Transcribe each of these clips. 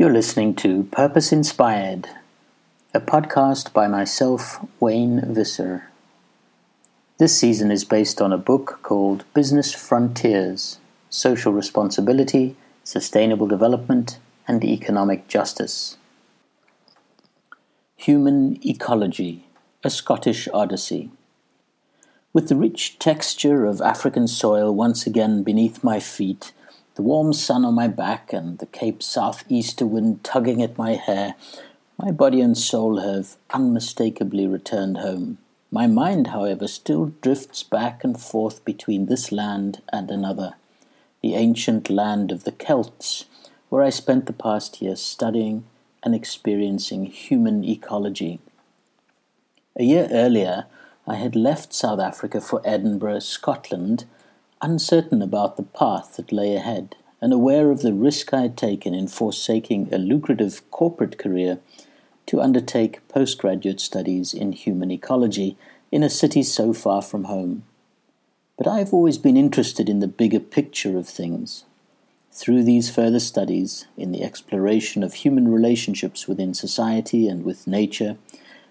You're listening to Purpose Inspired, a podcast by myself, Wayne Visser. This season is based on a book called Business Frontiers Social Responsibility, Sustainable Development, and Economic Justice. Human Ecology A Scottish Odyssey. With the rich texture of African soil once again beneath my feet, the warm sun on my back, and the Cape southeaster wind tugging at my hair, my body and soul have unmistakably returned home. My mind, however, still drifts back and forth between this land and another, the ancient land of the Celts, where I spent the past year studying and experiencing human ecology. A year earlier, I had left South Africa for Edinburgh, Scotland, uncertain about the path that lay ahead and aware of the risk I had taken in forsaking a lucrative corporate career to undertake postgraduate studies in human ecology in a city so far from home. But I have always been interested in the bigger picture of things, through these further studies, in the exploration of human relationships within society and with nature,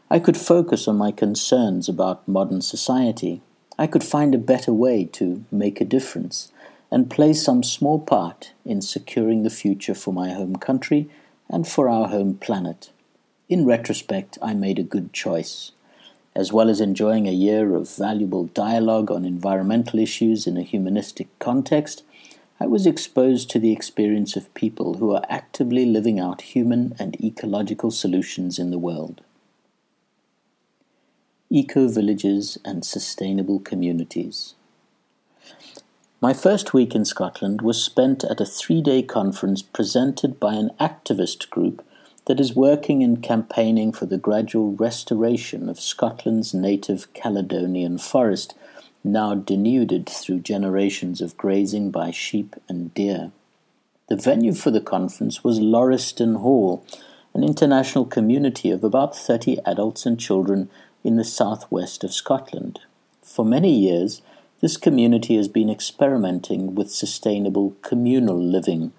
I could focus on my concerns about modern society. I could find a better way to make a difference and play some small part in securing the future for my home country and for our home planet. In retrospect, I made a good choice. As well as enjoying a year of valuable dialogue on environmental issues in a humanistic context, I was exposed to the experience of people who are actively living out human and ecological solutions in the world. Eco villages and sustainable communities. My first week in Scotland was spent at a three day conference presented by an activist group that is working and campaigning for the gradual restoration of Scotland's native Caledonian forest now denuded through generations of grazing by sheep and deer. The venue for the conference was Lauriston Hall, an international community of about 30 adults and children in the southwest of Scotland. For many years, this community has been experimenting with sustainable communal living.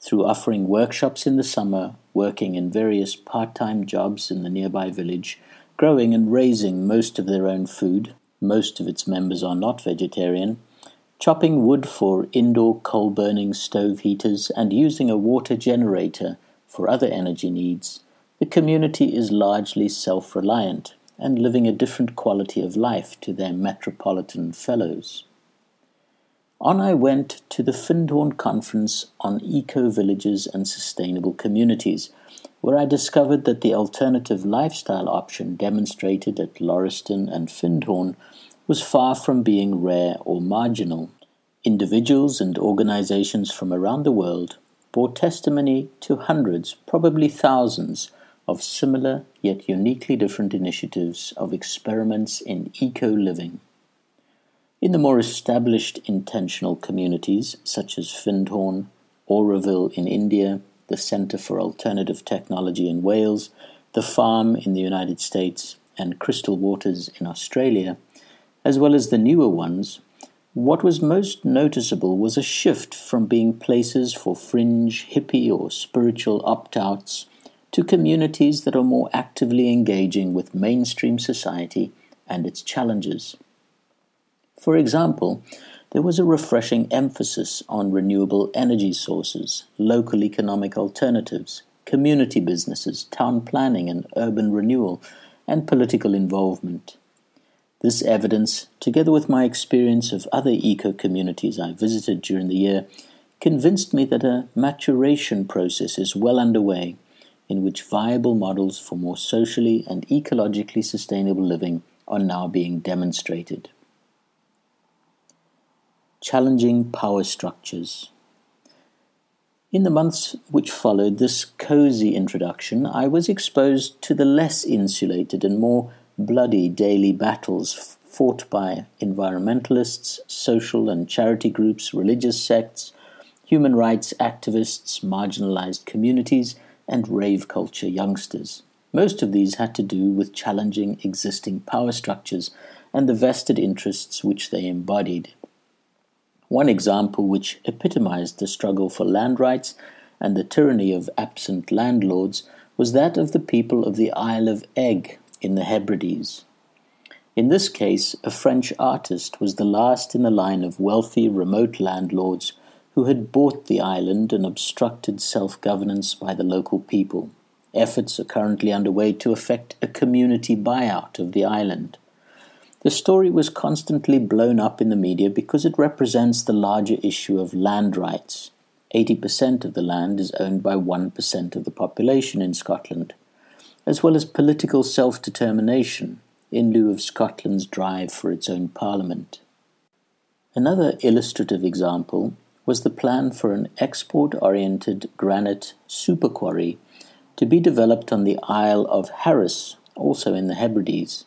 Through offering workshops in the summer, working in various part time jobs in the nearby village, growing and raising most of their own food, most of its members are not vegetarian, chopping wood for indoor coal burning stove heaters, and using a water generator for other energy needs, the community is largely self reliant and living a different quality of life to their metropolitan fellows. On I went to the Findhorn Conference on Eco Villages and Sustainable Communities, where I discovered that the alternative lifestyle option demonstrated at Lauriston and Findhorn was far from being rare or marginal. Individuals and organizations from around the world bore testimony to hundreds, probably thousands, of similar yet uniquely different initiatives of experiments in eco living. In the more established intentional communities, such as Findhorn, Auroville in India, the Centre for Alternative Technology in Wales, the Farm in the United States, and Crystal Waters in Australia, as well as the newer ones, what was most noticeable was a shift from being places for fringe, hippie, or spiritual opt outs to communities that are more actively engaging with mainstream society and its challenges. For example, there was a refreshing emphasis on renewable energy sources, local economic alternatives, community businesses, town planning and urban renewal, and political involvement. This evidence, together with my experience of other eco communities I visited during the year, convinced me that a maturation process is well underway in which viable models for more socially and ecologically sustainable living are now being demonstrated. Challenging power structures. In the months which followed this cozy introduction, I was exposed to the less insulated and more bloody daily battles fought by environmentalists, social and charity groups, religious sects, human rights activists, marginalized communities, and rave culture youngsters. Most of these had to do with challenging existing power structures and the vested interests which they embodied. One example which epitomized the struggle for land rights and the tyranny of absent landlords was that of the people of the Isle of Eigg in the Hebrides. In this case, a French artist was the last in the line of wealthy remote landlords who had bought the island and obstructed self governance by the local people. Efforts are currently underway to effect a community buyout of the island. The story was constantly blown up in the media because it represents the larger issue of land rights. 80% of the land is owned by 1% of the population in Scotland, as well as political self determination in lieu of Scotland's drive for its own parliament. Another illustrative example was the plan for an export oriented granite super quarry to be developed on the Isle of Harris, also in the Hebrides.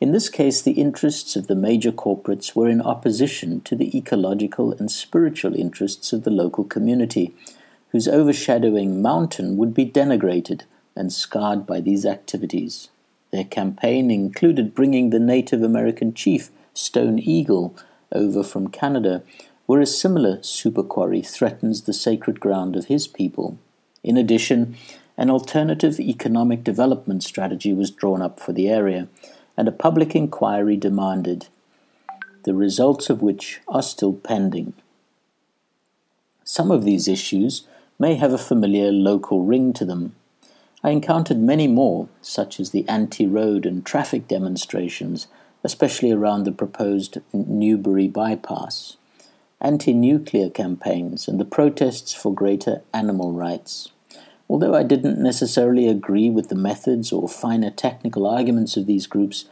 In this case, the interests of the major corporates were in opposition to the ecological and spiritual interests of the local community, whose overshadowing mountain would be denigrated and scarred by these activities. Their campaign included bringing the Native American chief, Stone Eagle, over from Canada where a similar super quarry threatens the sacred ground of his people. In addition, an alternative economic development strategy was drawn up for the area, and a public inquiry demanded, the results of which are still pending. Some of these issues may have a familiar local ring to them. I encountered many more, such as the anti road and traffic demonstrations, especially around the proposed Newbury bypass anti nuclear campaigns, and the protests for greater animal rights. Although I didn't necessarily agree with the methods or finer technical arguments of these groups,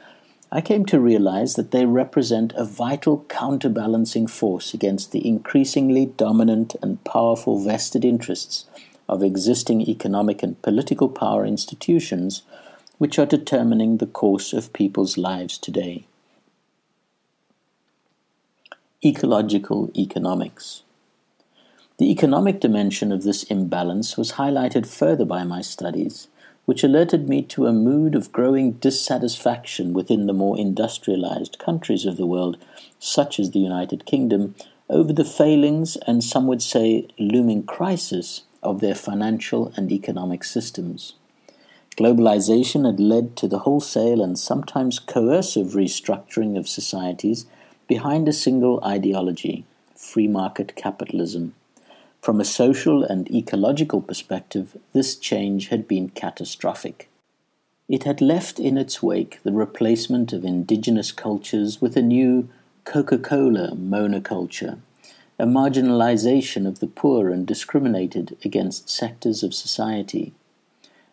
I came to realize that they represent a vital counterbalancing force against the increasingly dominant and powerful vested interests of existing economic and political power institutions which are determining the course of people's lives today ecological economics. The economic dimension of this imbalance was highlighted further by my studies, which alerted me to a mood of growing dissatisfaction within the more industrialized countries of the world, such as the United Kingdom, over the failings and some would say looming crisis of their financial and economic systems. Globalization had led to the wholesale and sometimes coercive restructuring of societies behind a single ideology, free market capitalism. From a social and ecological perspective, this change had been catastrophic. It had left in its wake the replacement of indigenous cultures with a new Coca Cola monoculture, a marginalization of the poor and discriminated against sectors of society,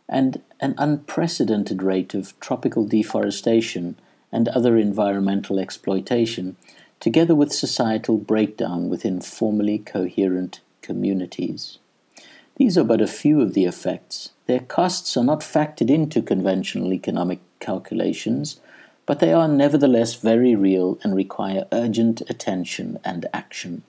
and an unprecedented rate of tropical deforestation and other environmental exploitation, together with societal breakdown within formerly coherent communities. These are but a few of the effects. Their costs are not factored into conventional economic calculations, but they are nevertheless very real and require urgent attention and action.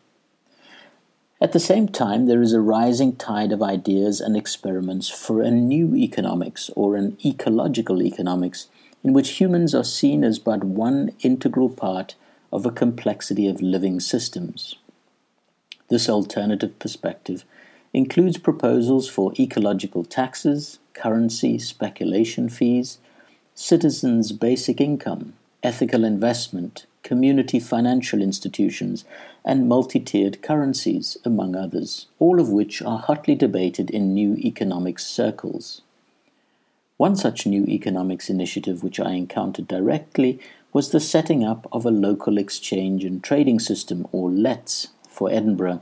At the same time, there is a rising tide of ideas and experiments for a new economics or an ecological economics in which humans are seen as but one integral part of a complexity of living systems. This alternative perspective includes proposals for ecological taxes, currency speculation fees, citizens' basic income, ethical investment, community financial institutions, and multi tiered currencies, among others, all of which are hotly debated in new economics circles. One such new economics initiative which I encountered directly was the setting up of a local exchange and trading system, or LETS, for Edinburgh,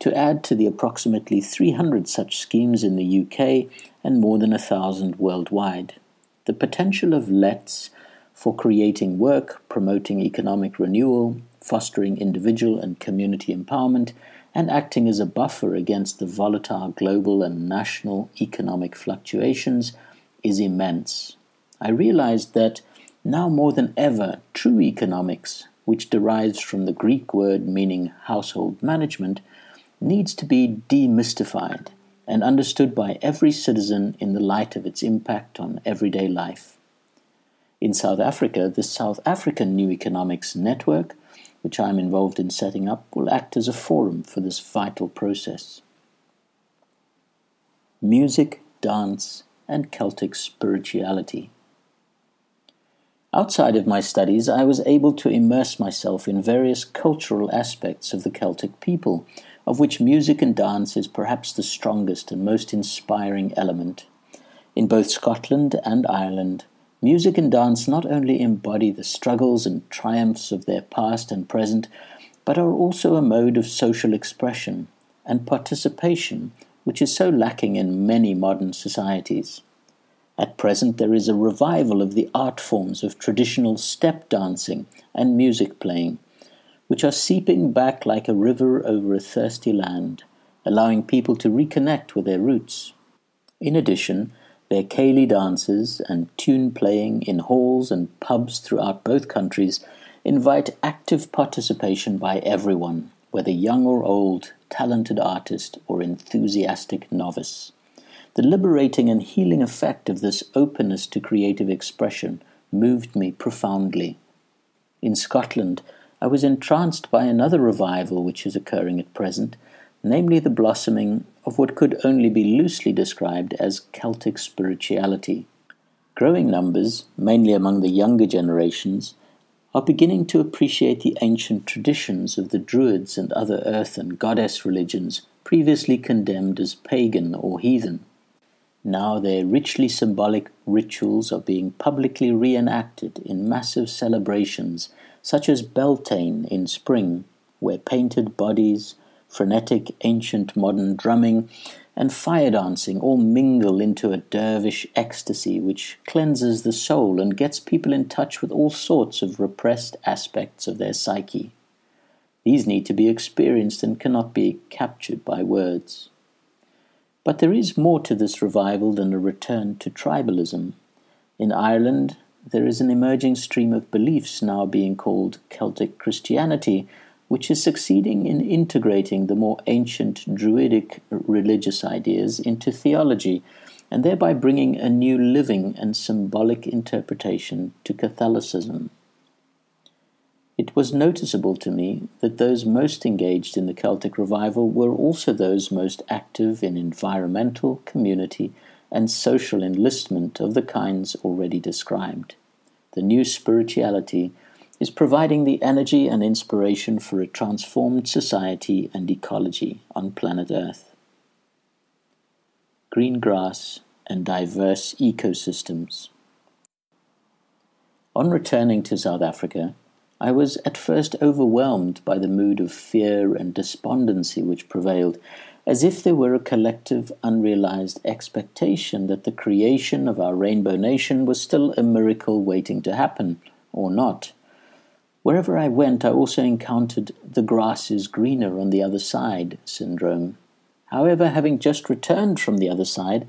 to add to the approximately 300 such schemes in the UK and more than a thousand worldwide. The potential of LETS for creating work, promoting economic renewal, fostering individual and community empowerment, and acting as a buffer against the volatile global and national economic fluctuations is immense. I realized that now more than ever, true economics, which derives from the Greek word meaning household management, needs to be demystified and understood by every citizen in the light of its impact on everyday life. In South Africa, the South African New Economics Network, which I am involved in setting up, will act as a forum for this vital process. music, dance, and Celtic spirituality. Outside of my studies, I was able to immerse myself in various cultural aspects of the Celtic people, of which music and dance is perhaps the strongest and most inspiring element. In both Scotland and Ireland, music and dance not only embody the struggles and triumphs of their past and present, but are also a mode of social expression and participation which is so lacking in many modern societies. At present, there is a revival of the art forms of traditional step dancing and music playing, which are seeping back like a river over a thirsty land, allowing people to reconnect with their roots. In addition, their ceilidh dances and tune playing in halls and pubs throughout both countries invite active participation by everyone, whether young or old, talented artist or enthusiastic novice. The liberating and healing effect of this openness to creative expression moved me profoundly. In Scotland, I was entranced by another revival which is occurring at present, namely the blossoming of what could only be loosely described as Celtic spirituality. Growing numbers, mainly among the younger generations, are beginning to appreciate the ancient traditions of the Druids and other earth and goddess religions previously condemned as pagan or heathen. Now their richly symbolic rituals are being publicly reenacted in massive celebrations such as Beltane in spring, where painted bodies, frenetic ancient modern drumming, and fire dancing all mingle into a dervish ecstasy which cleanses the soul and gets people in touch with all sorts of repressed aspects of their psyche. These need to be experienced and cannot be captured by words. But there is more to this revival than a return to tribalism. In Ireland, there is an emerging stream of beliefs now being called Celtic Christianity, which is succeeding in integrating the more ancient Druidic religious ideas into theology and thereby bringing a new living and symbolic interpretation to Catholicism. It was noticeable to me that those most engaged in the Celtic revival were also those most active in environmental, community, and social enlistment of the kinds already described. The new spirituality is providing the energy and inspiration for a transformed society and ecology on planet Earth. Green grass and diverse ecosystems. On returning to South Africa, I was at first overwhelmed by the mood of fear and despondency which prevailed, as if there were a collective unrealized expectation that the creation of our rainbow nation was still a miracle waiting to happen, or not. Wherever I went, I also encountered the grass is greener on the other side syndrome. However, having just returned from the other side,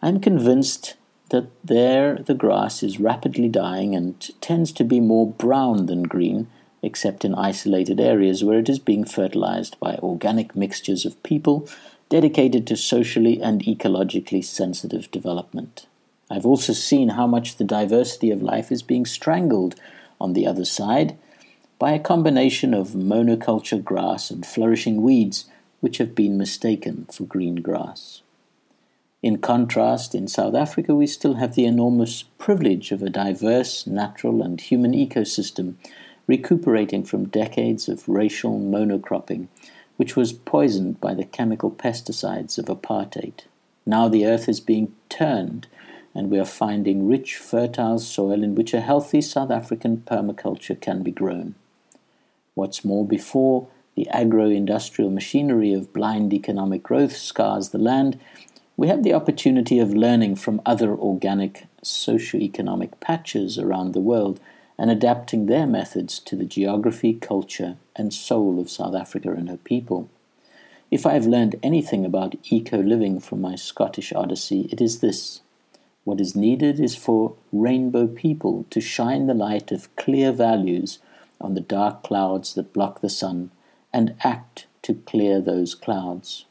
I am convinced that there the grass is rapidly dying and tends to be more brown than green, except in isolated areas where it is being fertilized by organic mixtures of people dedicated to socially and ecologically sensitive development. I've also seen how much the diversity of life is being strangled on the other side by a combination of monoculture grass and flourishing weeds which have been mistaken for green grass. In contrast, in South Africa, we still have the enormous privilege of a diverse natural and human ecosystem recuperating from decades of racial monocropping, which was poisoned by the chemical pesticides of apartheid. Now the earth is being turned, and we are finding rich, fertile soil in which a healthy South African permaculture can be grown. What's more, before the agro industrial machinery of blind economic growth scars the land, we have the opportunity of learning from other organic socio-economic patches around the world and adapting their methods to the geography, culture, and soul of South Africa and her people. If I have learned anything about eco living from my Scottish odyssey, it is this. What is needed is for rainbow people to shine the light of clear values on the dark clouds that block the sun and act to clear those clouds.